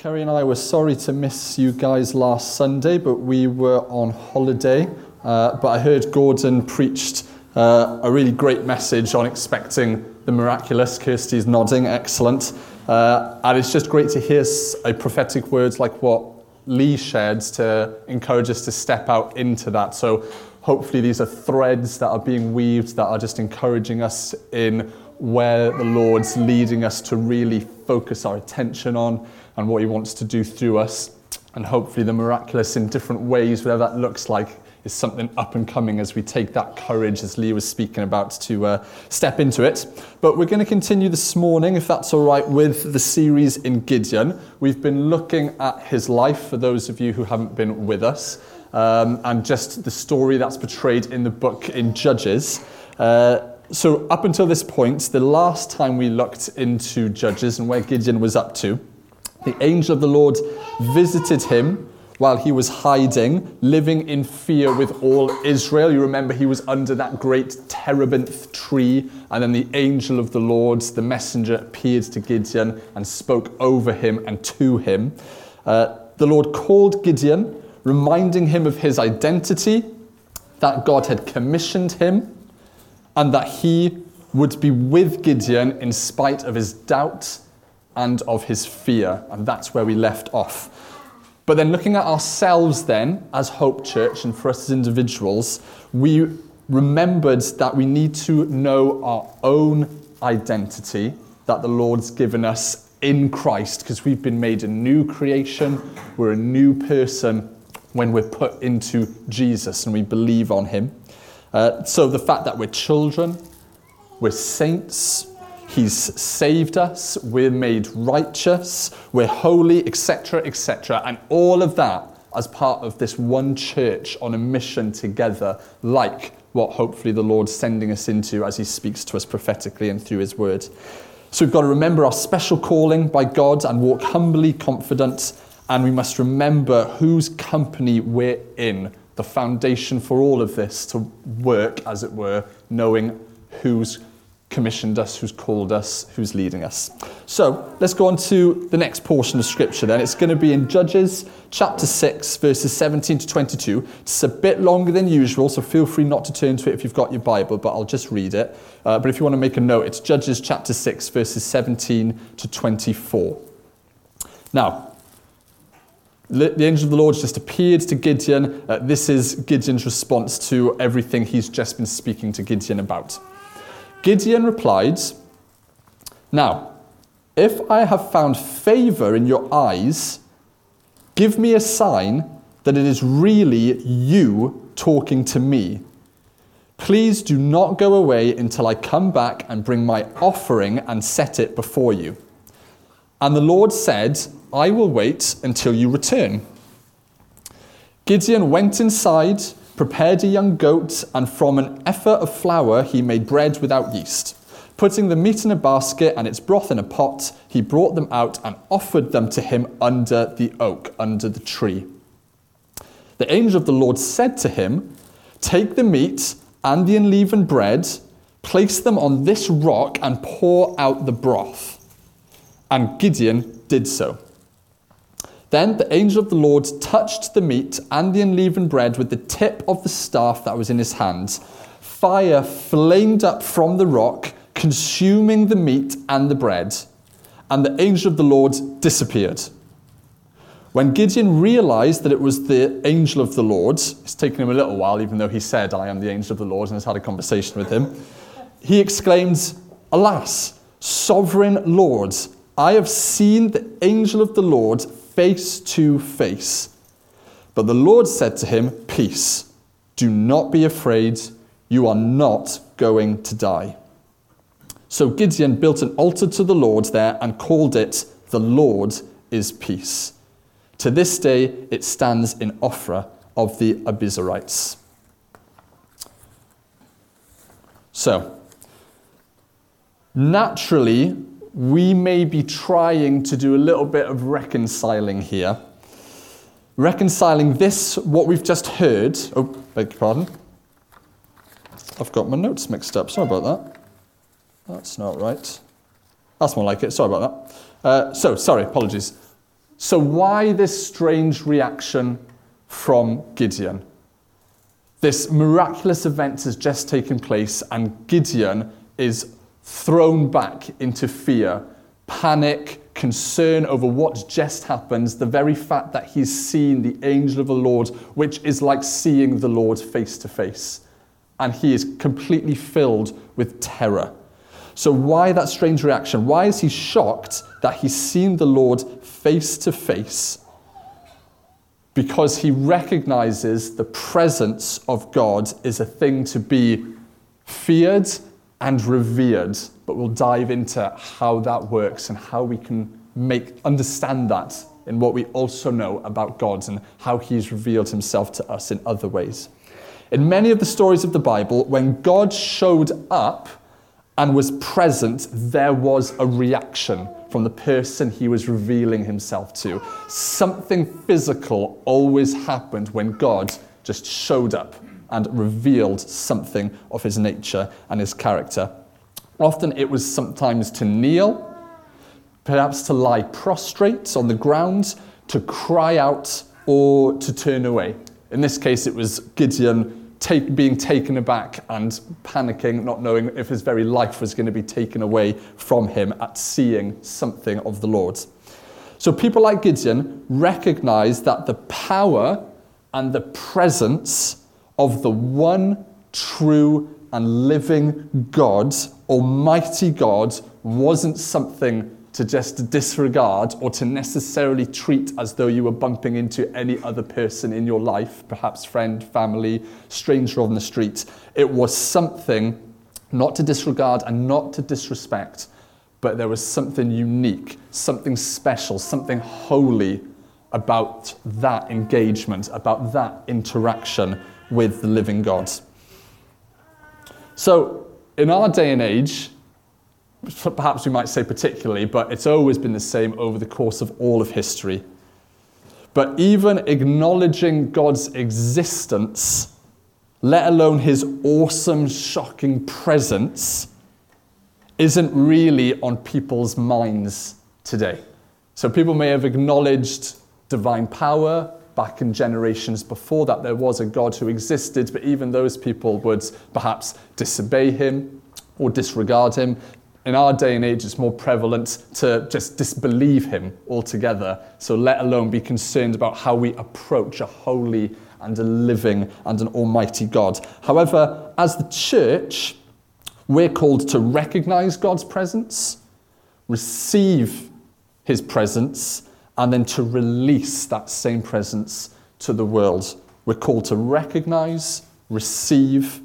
Kerry and I were sorry to miss you guys last Sunday, but we were on holiday. Uh, but I heard Gordon preached uh, a really great message on expecting the miraculous. Kirsty's nodding, excellent. Uh, and it's just great to hear a prophetic words like what Lee shared to encourage us to step out into that. So hopefully these are threads that are being weaved that are just encouraging us in where the Lord's leading us to really focus our attention on and what He wants to do through us. And hopefully, the miraculous in different ways, whatever that looks like, is something up and coming as we take that courage, as Lee was speaking about, to uh, step into it. But we're going to continue this morning, if that's all right, with the series in Gideon. We've been looking at his life for those of you who haven't been with us, um, and just the story that's portrayed in the book in Judges. Uh, so, up until this point, the last time we looked into Judges and where Gideon was up to, the angel of the Lord visited him while he was hiding, living in fear with all Israel. You remember he was under that great terebinth tree, and then the angel of the Lord, the messenger, appeared to Gideon and spoke over him and to him. Uh, the Lord called Gideon, reminding him of his identity, that God had commissioned him, and that he would be with Gideon in spite of his doubt and of his fear. And that's where we left off. But then looking at ourselves, then, as Hope Church and for us as individuals, we remembered that we need to know our own identity that the Lord's given us in Christ because we've been made a new creation, we're a new person when we're put into Jesus and we believe on Him. Uh, so the fact that we're children, we're saints, He's saved us, we're made righteous, we're holy, etc., etc. And all of that as part of this one church on a mission together, like what hopefully the Lord's sending us into as He speaks to us prophetically and through His word. So we've got to remember our special calling by God and walk humbly confident, and we must remember whose company we're in, the foundation for all of this to work, as it were, knowing whose commissioned us, who's called us, who's leading us. So let's go on to the next portion of Scripture then. It's going to be in Judges chapter 6, verses 17 to 22. It's a bit longer than usual, so feel free not to turn to it if you've got your Bible, but I'll just read it. Uh, but if you want to make a note, it's Judges chapter 6, verses 17 to 24. Now, the angel of the Lord just appeared to Gideon. Uh, this is Gideon's response to everything he's just been speaking to Gideon about. Gideon replied, Now, if I have found favor in your eyes, give me a sign that it is really you talking to me. Please do not go away until I come back and bring my offering and set it before you. And the Lord said, I will wait until you return. Gideon went inside prepared a young goat, and from an ephah of flour he made bread without yeast. Putting the meat in a basket and its broth in a pot, he brought them out and offered them to him under the oak, under the tree. The angel of the Lord said to him, Take the meat and the unleavened bread, place them on this rock, and pour out the broth. And Gideon did so. Then the angel of the Lord touched the meat and the unleavened bread with the tip of the staff that was in his hand. Fire flamed up from the rock, consuming the meat and the bread, and the angel of the Lord disappeared. When Gideon realized that it was the angel of the Lord, it's taken him a little while, even though he said, I am the angel of the Lord, and has had a conversation with him, he exclaimed, Alas, sovereign Lord, I have seen the angel of the Lord face to face. But the Lord said to him, Peace, do not be afraid, you are not going to die. So Gideon built an altar to the Lord there and called it, The Lord is Peace. To this day, it stands in Ophrah of the Abiezrites. So, naturally, we may be trying to do a little bit of reconciling here. Reconciling this, what we've just heard. Oh, beg your pardon. I've got my notes mixed up. Sorry about that. That's not right. That's more like it. Sorry about that. Uh, so, sorry, apologies. So, why this strange reaction from Gideon? This miraculous event has just taken place, and Gideon is thrown back into fear, panic, concern over what just happened, the very fact that he's seen the angel of the Lord, which is like seeing the Lord face to face. And he is completely filled with terror. So, why that strange reaction? Why is he shocked that he's seen the Lord face to face? Because he recognizes the presence of God is a thing to be feared and revered. But we'll dive into how that works and how we can make understand that in what we also know about God and how he's revealed himself to us in other ways. In many of the stories of the Bible, when God showed up, and was present, there was a reaction from the person he was revealing himself to. Something physical always happened when God just showed up and revealed something of his nature and his character. Often it was sometimes to kneel, perhaps to lie prostrate on the ground, to cry out, or to turn away. In this case, it was Gideon take, being taken aback and panicking, not knowing if his very life was going to be taken away from him at seeing something of the Lord. So people like Gideon recognize that the power and the presence of the one true and living God, Almighty God, wasn't something to just disregard or to necessarily treat as though you were bumping into any other person in your life, perhaps friend, family, stranger on the street. It was something not to disregard and not to disrespect, but there was something unique, something special, something holy about that engagement, about that interaction with the living God. So, in our day and age, perhaps we might say particularly, but it's always been the same over the course of all of history. But even acknowledging God's existence, let alone his awesome, shocking presence, isn't really on people's minds today. So people may have acknowledged divine power back in generations before that. There was a God who existed, but even those people would perhaps disobey him or disregard him in our day and age, it's more prevalent to just disbelieve him altogether. So, let alone be concerned about how we approach a holy and a living and an almighty God. However, as the church, we're called to recognize God's presence, receive his presence, and then to release that same presence to the world. We're called to recognize, receive,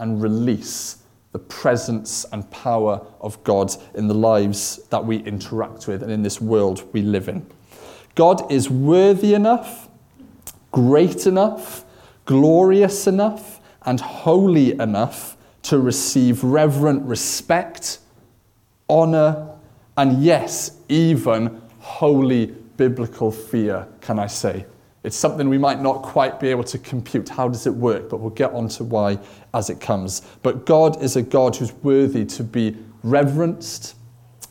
and release the presence and power of God in the lives that we interact with and in this world we live in. God is worthy enough, great enough, glorious enough, and holy enough to receive reverent respect, honor, and yes, even holy biblical fear, can I say. It's something we might not quite be able to compute. How does it work? But we'll get on to why as it comes. But God is a God who's worthy to be reverenced,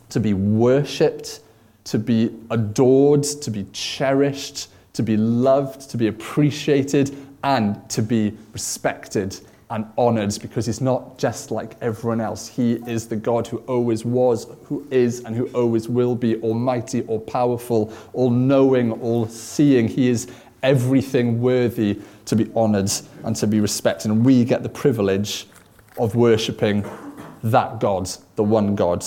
to be worshipped, to be adored, to be cherished, to be loved, to be appreciated, and to be respected and honored because he's not just like everyone else. He is the God who always was, who is, and who always will be almighty, all powerful, all knowing, all seeing. He is everything worthy to be honored and to be respected. And we get the privilege of worshipping that God, the one God.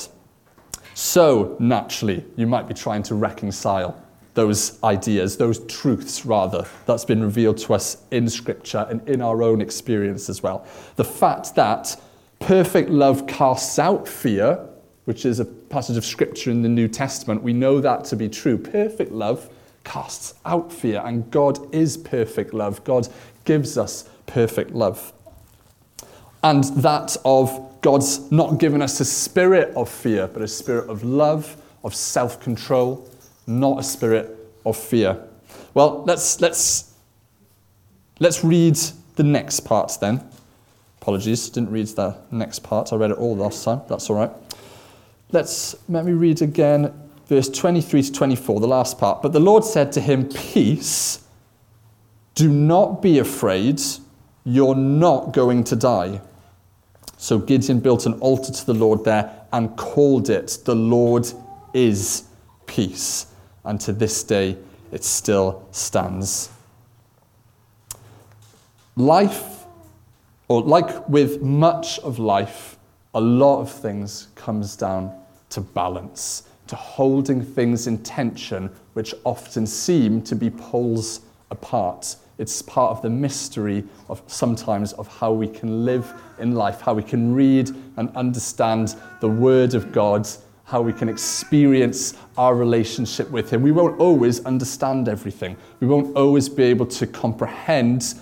So, naturally, you might be trying to reconcile those ideas, those truths rather, that's been revealed to us in Scripture and in our own experience as well. The fact that perfect love casts out fear, which is a passage of Scripture in the New Testament, we know that to be true. Perfect love casts out fear, and God is perfect love. God gives us perfect love. And that of God's not given us a spirit of fear, but a spirit of love, of self control, not a spirit of fear. Well, let's, let's, let's read the next part then. Apologies, didn't read the next part. I read it all last time. That's all right. Let's let me read again verse 23 to 24, the last part. But the Lord said to him, Peace, do not be afraid, you're not going to die. So Gideon built an altar to the Lord there and called it, The Lord is Peace. And to this day, it still stands. Life, or like with much of life, a lot of things comes down to balance to holding things in tension, which often seem to be poles apart. It's part of the mystery of sometimes of how we can live in life, how we can read and understand the Word of God, how we can experience our relationship with Him. We won't always understand everything. We won't always be able to comprehend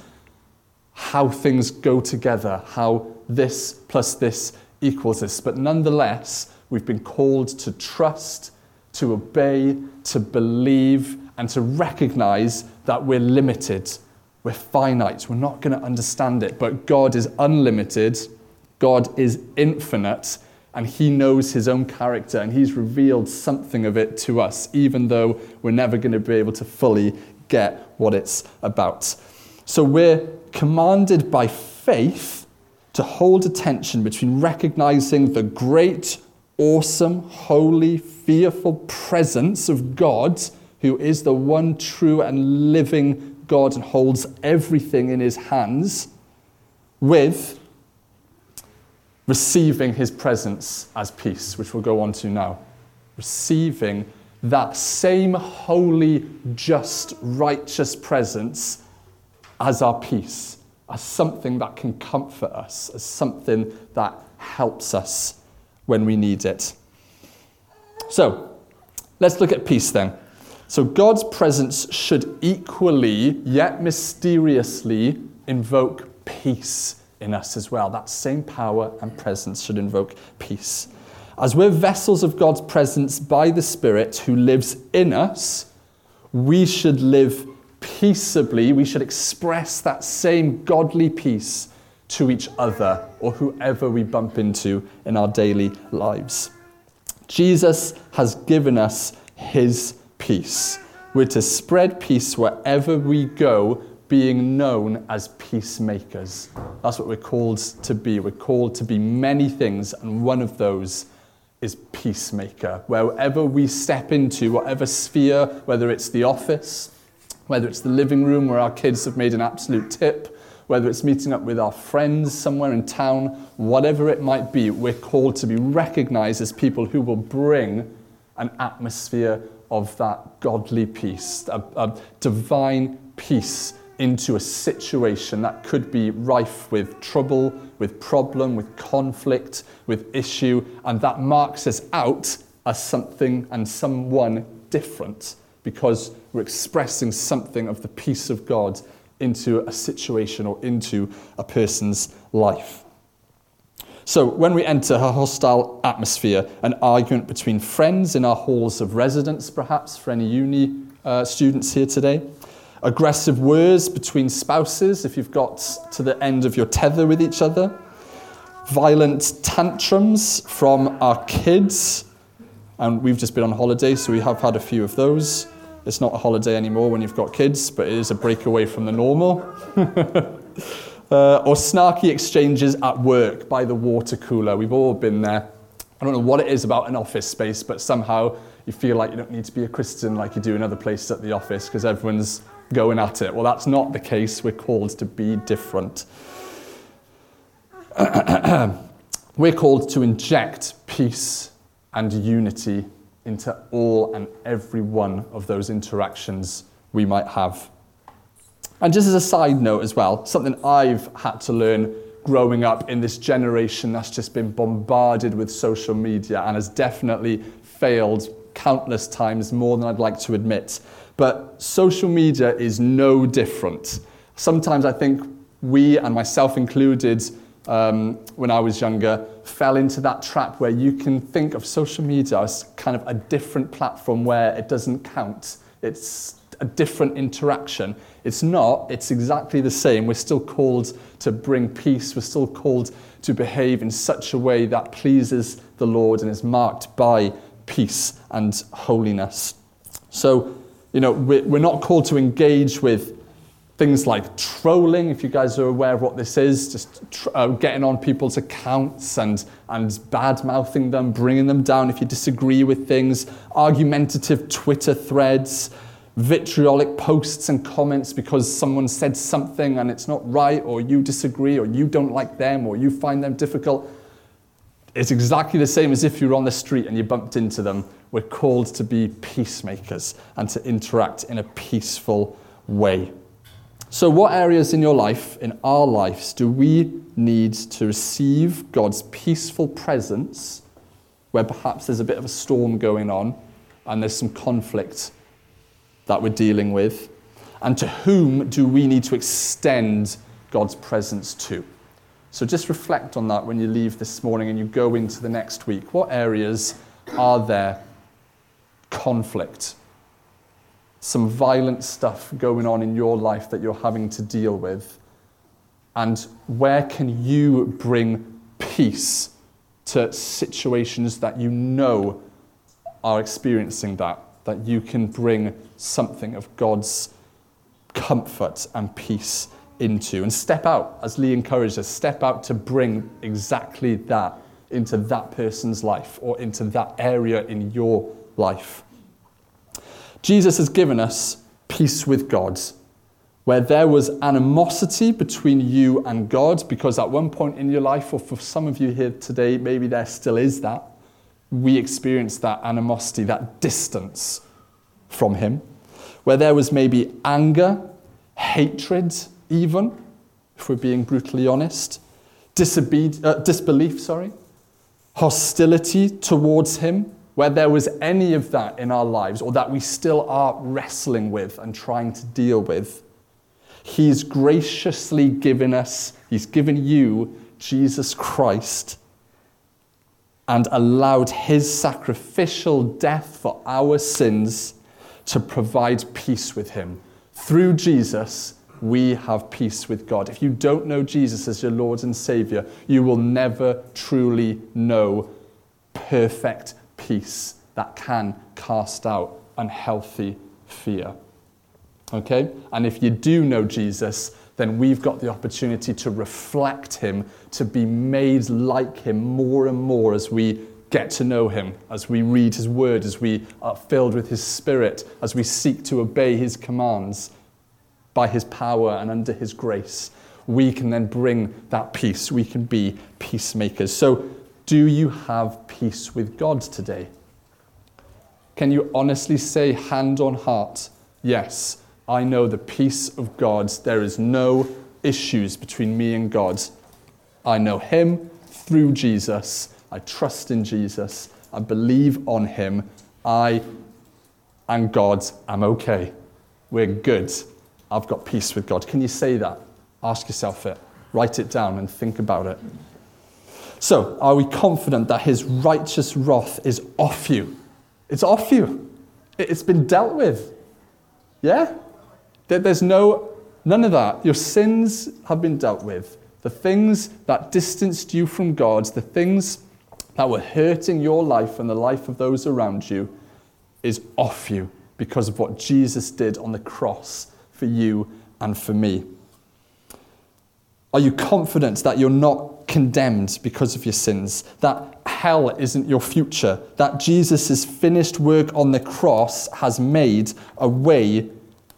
how things go together, how this plus this equals this. But nonetheless, We've been called to trust, to obey, to believe, and to recognize that we're limited. We're finite. We're not going to understand it. But God is unlimited. God is infinite. And He knows His own character. And He's revealed something of it to us, even though we're never going to be able to fully get what it's about. So we're commanded by faith to hold a tension between recognizing the great awesome, holy, fearful presence of God, who is the one true and living God and holds everything in his hands, with receiving his presence as peace, which we'll go on to now. Receiving that same holy, just, righteous presence as our peace, as something that can comfort us, as something that helps us when we need it. So, let's look at peace then. So, God's presence should equally, yet mysteriously, invoke peace in us as well. That same power and presence should invoke peace. As we're vessels of God's presence by the Spirit who lives in us, we should live peaceably. We should express that same godly peace to each other or whoever we bump into in our daily lives. Jesus has given us his peace. We're to spread peace wherever we go, being known as peacemakers. That's what we're called to be. We're called to be many things, and one of those is peacemaker. Wherever we step into, whatever sphere, whether it's the office, whether it's the living room where our kids have made an absolute tip, whether it's meeting up with our friends somewhere in town, whatever it might be, we're called to be recognized as people who will bring an atmosphere of that godly peace, a, a divine peace into a situation that could be rife with trouble, with problem, with conflict, with issue, and that marks us out as something and someone different because we're expressing something of the peace of God into a situation or into a person's life. So, when we enter a hostile atmosphere, an argument between friends in our halls of residence, perhaps for any uni uh, students here today, aggressive words between spouses if you've got to the end of your tether with each other, violent tantrums from our kids, and we've just been on holiday, so we have had a few of those. It's not a holiday anymore when you've got kids, but it is a breakaway from the normal. uh, or snarky exchanges at work by the water cooler. We've all been there. I don't know what it is about an office space, but somehow you feel like you don't need to be a Christian like you do in other places at the office because everyone's going at it. Well, that's not the case. We're called to be different. We're called to inject peace and unity into all and every one of those interactions we might have. And just as a side note as well, something I've had to learn growing up in this generation that's just been bombarded with social media and has definitely failed countless times more than I'd like to admit. But social media is no different. Sometimes I think we, and myself included, um, when I was younger, fell into that trap where you can think of social media as kind of a different platform where it doesn't count. It's a different interaction. It's not, it's exactly the same. We're still called to bring peace, we're still called to behave in such a way that pleases the Lord and is marked by peace and holiness. So, you know, we're not called to engage with things like trolling, if you guys are aware of what this is, just tr- uh, getting on people's accounts and, and bad mouthing them, bringing them down if you disagree with things, argumentative Twitter threads, vitriolic posts and comments because someone said something and it's not right, or you disagree, or you don't like them, or you find them difficult. It's exactly the same as if you were on the street and you bumped into them. We're called to be peacemakers and to interact in a peaceful way. So, what areas in your life, in our lives, do we need to receive God's peaceful presence where perhaps there's a bit of a storm going on and there's some conflict that we're dealing with? And to whom do we need to extend God's presence to? So, just reflect on that when you leave this morning and you go into the next week. What areas are there conflict? some violent stuff going on in your life that you're having to deal with? And where can you bring peace to situations that you know are experiencing that? That you can bring something of God's comfort and peace into. And step out, as Lee encouraged us, step out to bring exactly that into that person's life or into that area in your life. Jesus has given us peace with God. Where there was animosity between you and God, because at one point in your life, or for some of you here today, maybe there still is that, we experience that animosity, that distance from Him. Where there was maybe anger, hatred, even, if we're being brutally honest, uh, disbelief, sorry, hostility towards Him, where there was any of that in our lives or that we still are wrestling with and trying to deal with, He's graciously given us, He's given you Jesus Christ and allowed His sacrificial death for our sins to provide peace with Him. Through Jesus, we have peace with God. If you don't know Jesus as your Lord and Savior, you will never truly know perfect peace that can cast out unhealthy fear. Okay? And if you do know Jesus, then we've got the opportunity to reflect him, to be made like him more and more as we get to know him, as we read his word, as we are filled with his spirit, as we seek to obey his commands by his power and under his grace. We can then bring that peace. We can be peacemakers. So, do you have peace with God today? Can you honestly say, hand on heart, yes, I know the peace of God. There is no issues between me and God. I know Him through Jesus. I trust in Jesus. I believe on Him. I and God I'm okay. We're good. I've got peace with God. Can you say that? Ask yourself it. Write it down and think about it. So, are we confident that his righteous wrath is off you? It's off you. It's been dealt with. Yeah? There's no, none of that. Your sins have been dealt with. The things that distanced you from God, the things that were hurting your life and the life of those around you, is off you because of what Jesus did on the cross for you and for me. Are you confident that you're not condemned because of your sins? That hell isn't your future? That Jesus' finished work on the cross has made a way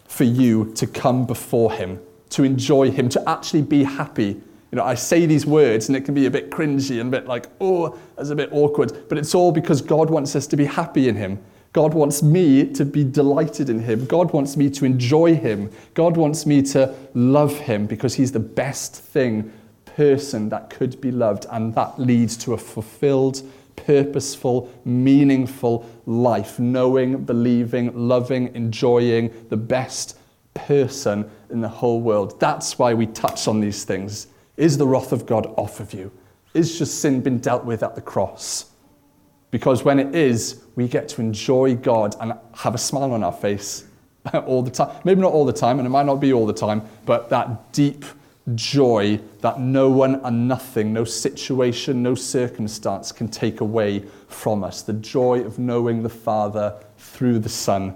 for you to come before Him, to enjoy Him, to actually be happy? You know, I say these words and it can be a bit cringy and a bit like, oh, it's a bit awkward, but it's all because God wants us to be happy in Him. God wants me to be delighted in Him. God wants me to enjoy Him. God wants me to love Him because He's the best thing, person that could be loved. And that leads to a fulfilled, purposeful, meaningful life, knowing, believing, loving, enjoying the best person in the whole world. That's why we touch on these things. Is the wrath of God off of you? Is just sin been dealt with at the cross? Because when it is, we get to enjoy God and have a smile on our face all the time. Maybe not all the time, and it might not be all the time, but that deep joy that no one and nothing, no situation, no circumstance can take away from us. The joy of knowing the Father through the Son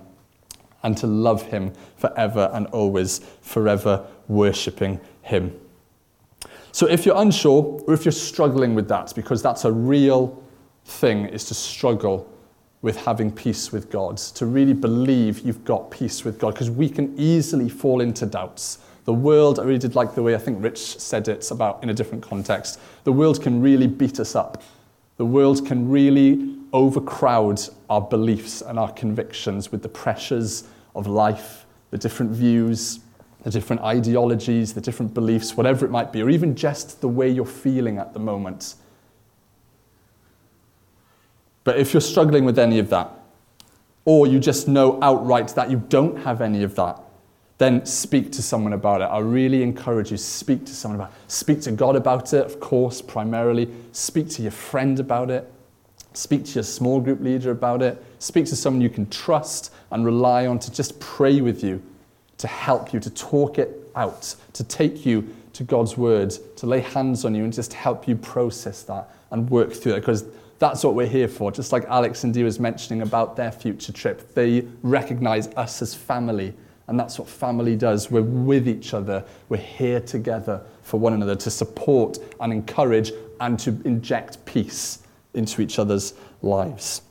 and to love Him forever and always, forever worshipping Him. So if you're unsure or if you're struggling with that, because that's a real thing, is to struggle with having peace with God, to really believe you've got peace with God, because we can easily fall into doubts. The world, I really did like the way I think Rich said it about in a different context. The world can really beat us up. The world can really overcrowd our beliefs and our convictions with the pressures of life, the different views, the different ideologies, the different beliefs, whatever it might be, or even just the way you're feeling at the moment. But if you're struggling with any of that, or you just know outright that you don't have any of that, then speak to someone about it. I really encourage you, speak to someone about it. Speak to God about it, of course, primarily. Speak to your friend about it. Speak to your small group leader about it. Speak to someone you can trust and rely on to just pray with you, to help you, to talk it out, to take you to God's word, to lay hands on you and just help you process that and work through it. Because that's what we're here for. Just like Alex and Dee was mentioning about their future trip, they recognize us as family and that's what family does. We're with each other. We're here together for one another to support and encourage and to inject peace into each other's lives.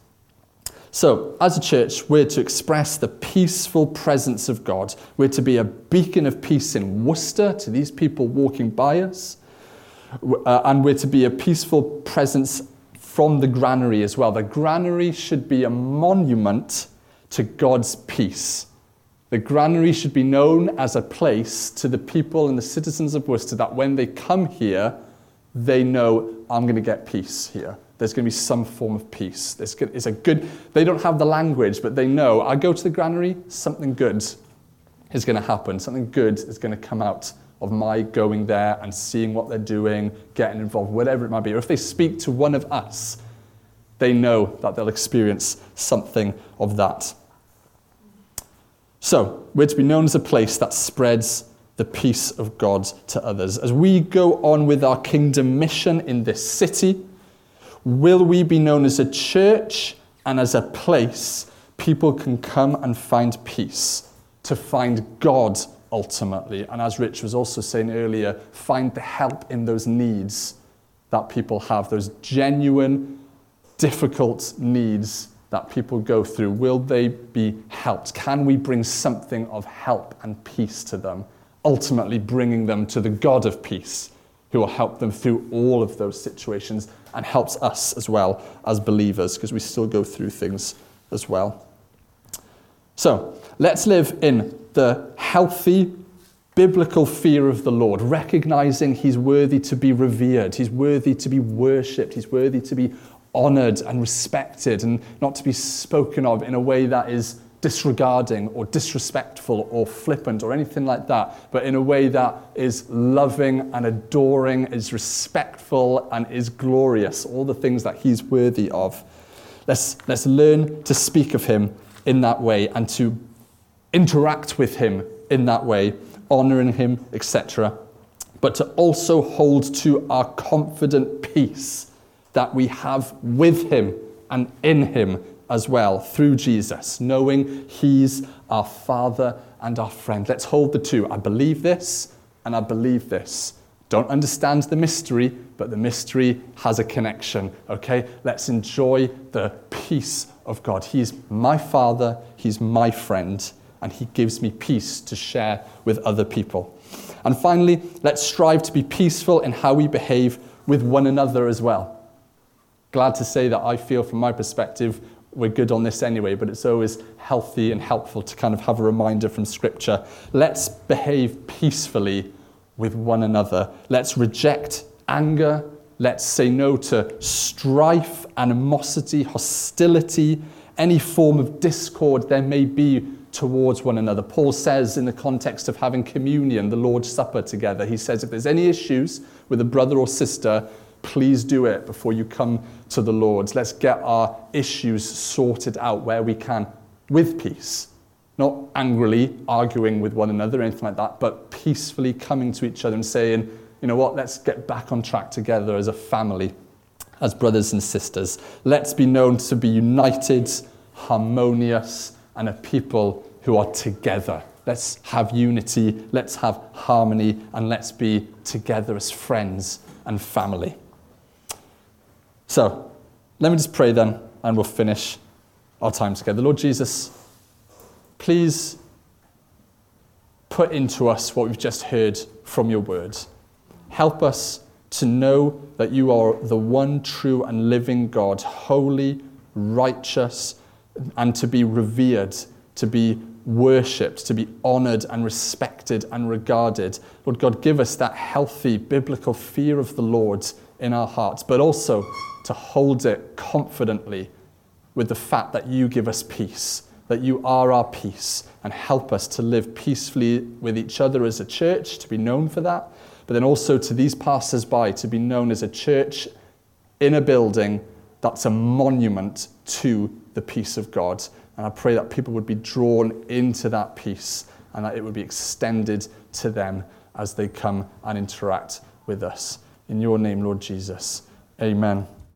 So, as a church, we're to express the peaceful presence of God. We're to be a beacon of peace in Worcester to these people walking by us. Uh, and we're to be a peaceful presence from the granary as well. The granary should be a monument to God's peace. The granary should be known as a place to the people and the citizens of Worcester that when they come here, they know I'm going to get peace here. There's going to be some form of peace. It's a good, they don't have the language, but they know I go to the granary, something good is going to happen. Something good is going to come out of my going there and seeing what they're doing, getting involved, whatever it might be. Or if they speak to one of us, they know that they'll experience something of that. So, we're to be known as a place that spreads the peace of God to others. As we go on with our kingdom mission in this city, will we be known as a church and as a place people can come and find peace, to find God ultimately. And as Rich was also saying earlier, find the help in those needs that people have, those genuine, difficult needs that people go through, will they be helped? Can we bring something of help and peace to them, ultimately bringing them to the God of peace, who will help them through all of those situations and helps us as well as believers, because we still go through things as well. So let's live in the healthy, biblical fear of the Lord, recognizing He's worthy to be revered, He's worthy to be worshipped, He's worthy to be honored and respected and not to be spoken of in a way that is disregarding or disrespectful or flippant or anything like that, but in a way that is loving and adoring, is respectful and is glorious, all the things that he's worthy of. Let's, let's learn to speak of him in that way and to interact with him in that way, honoring him, etc. But to also hold to our confident peace that we have with him and in him as well through Jesus, knowing he's our Father and our friend. Let's hold the two. I believe this and I believe this. Don't understand the mystery, but the mystery has a connection, okay? Let's enjoy the peace of God. He's my Father, He's my friend, and He gives me peace to share with other people. And finally, let's strive to be peaceful in how we behave with one another as well glad to say that I feel, from my perspective, we're good on this anyway, but it's always healthy and helpful to kind of have a reminder from Scripture. Let's behave peacefully with one another. Let's reject anger. Let's say no to strife, animosity, hostility, any form of discord there may be towards one another. Paul says, in the context of having communion, the Lord's Supper together, he says, if there's any issues with a brother or sister, Please do it before you come to the Lord. Let's get our issues sorted out where we can with peace. not angrily arguing with one another or anything like that, but peacefully coming to each other and saying, you know what, let's get back on track together as a family, as brothers and sisters. Let's be known to be united, harmonious, and a people who are together. Let's have unity, let's have harmony, and let's be together as friends and family. So, let me just pray then, and we'll finish our time together. Lord Jesus, please put into us what we've just heard from your words. Help us to know that you are the one true and living God, holy, righteous, and to be revered, to be worshipped, to be honored and respected and regarded. Lord God, give us that healthy biblical fear of the Lord in our hearts, but also to hold it confidently with the fact that you give us peace, that you are our peace, and help us to live peacefully with each other as a church, to be known for that, but then also to these passers by to be known as a church in a building that's a monument to the peace of God. And I pray that people would be drawn into that peace and that it would be extended to them as they come and interact with us. In your name, Lord Jesus. Amen.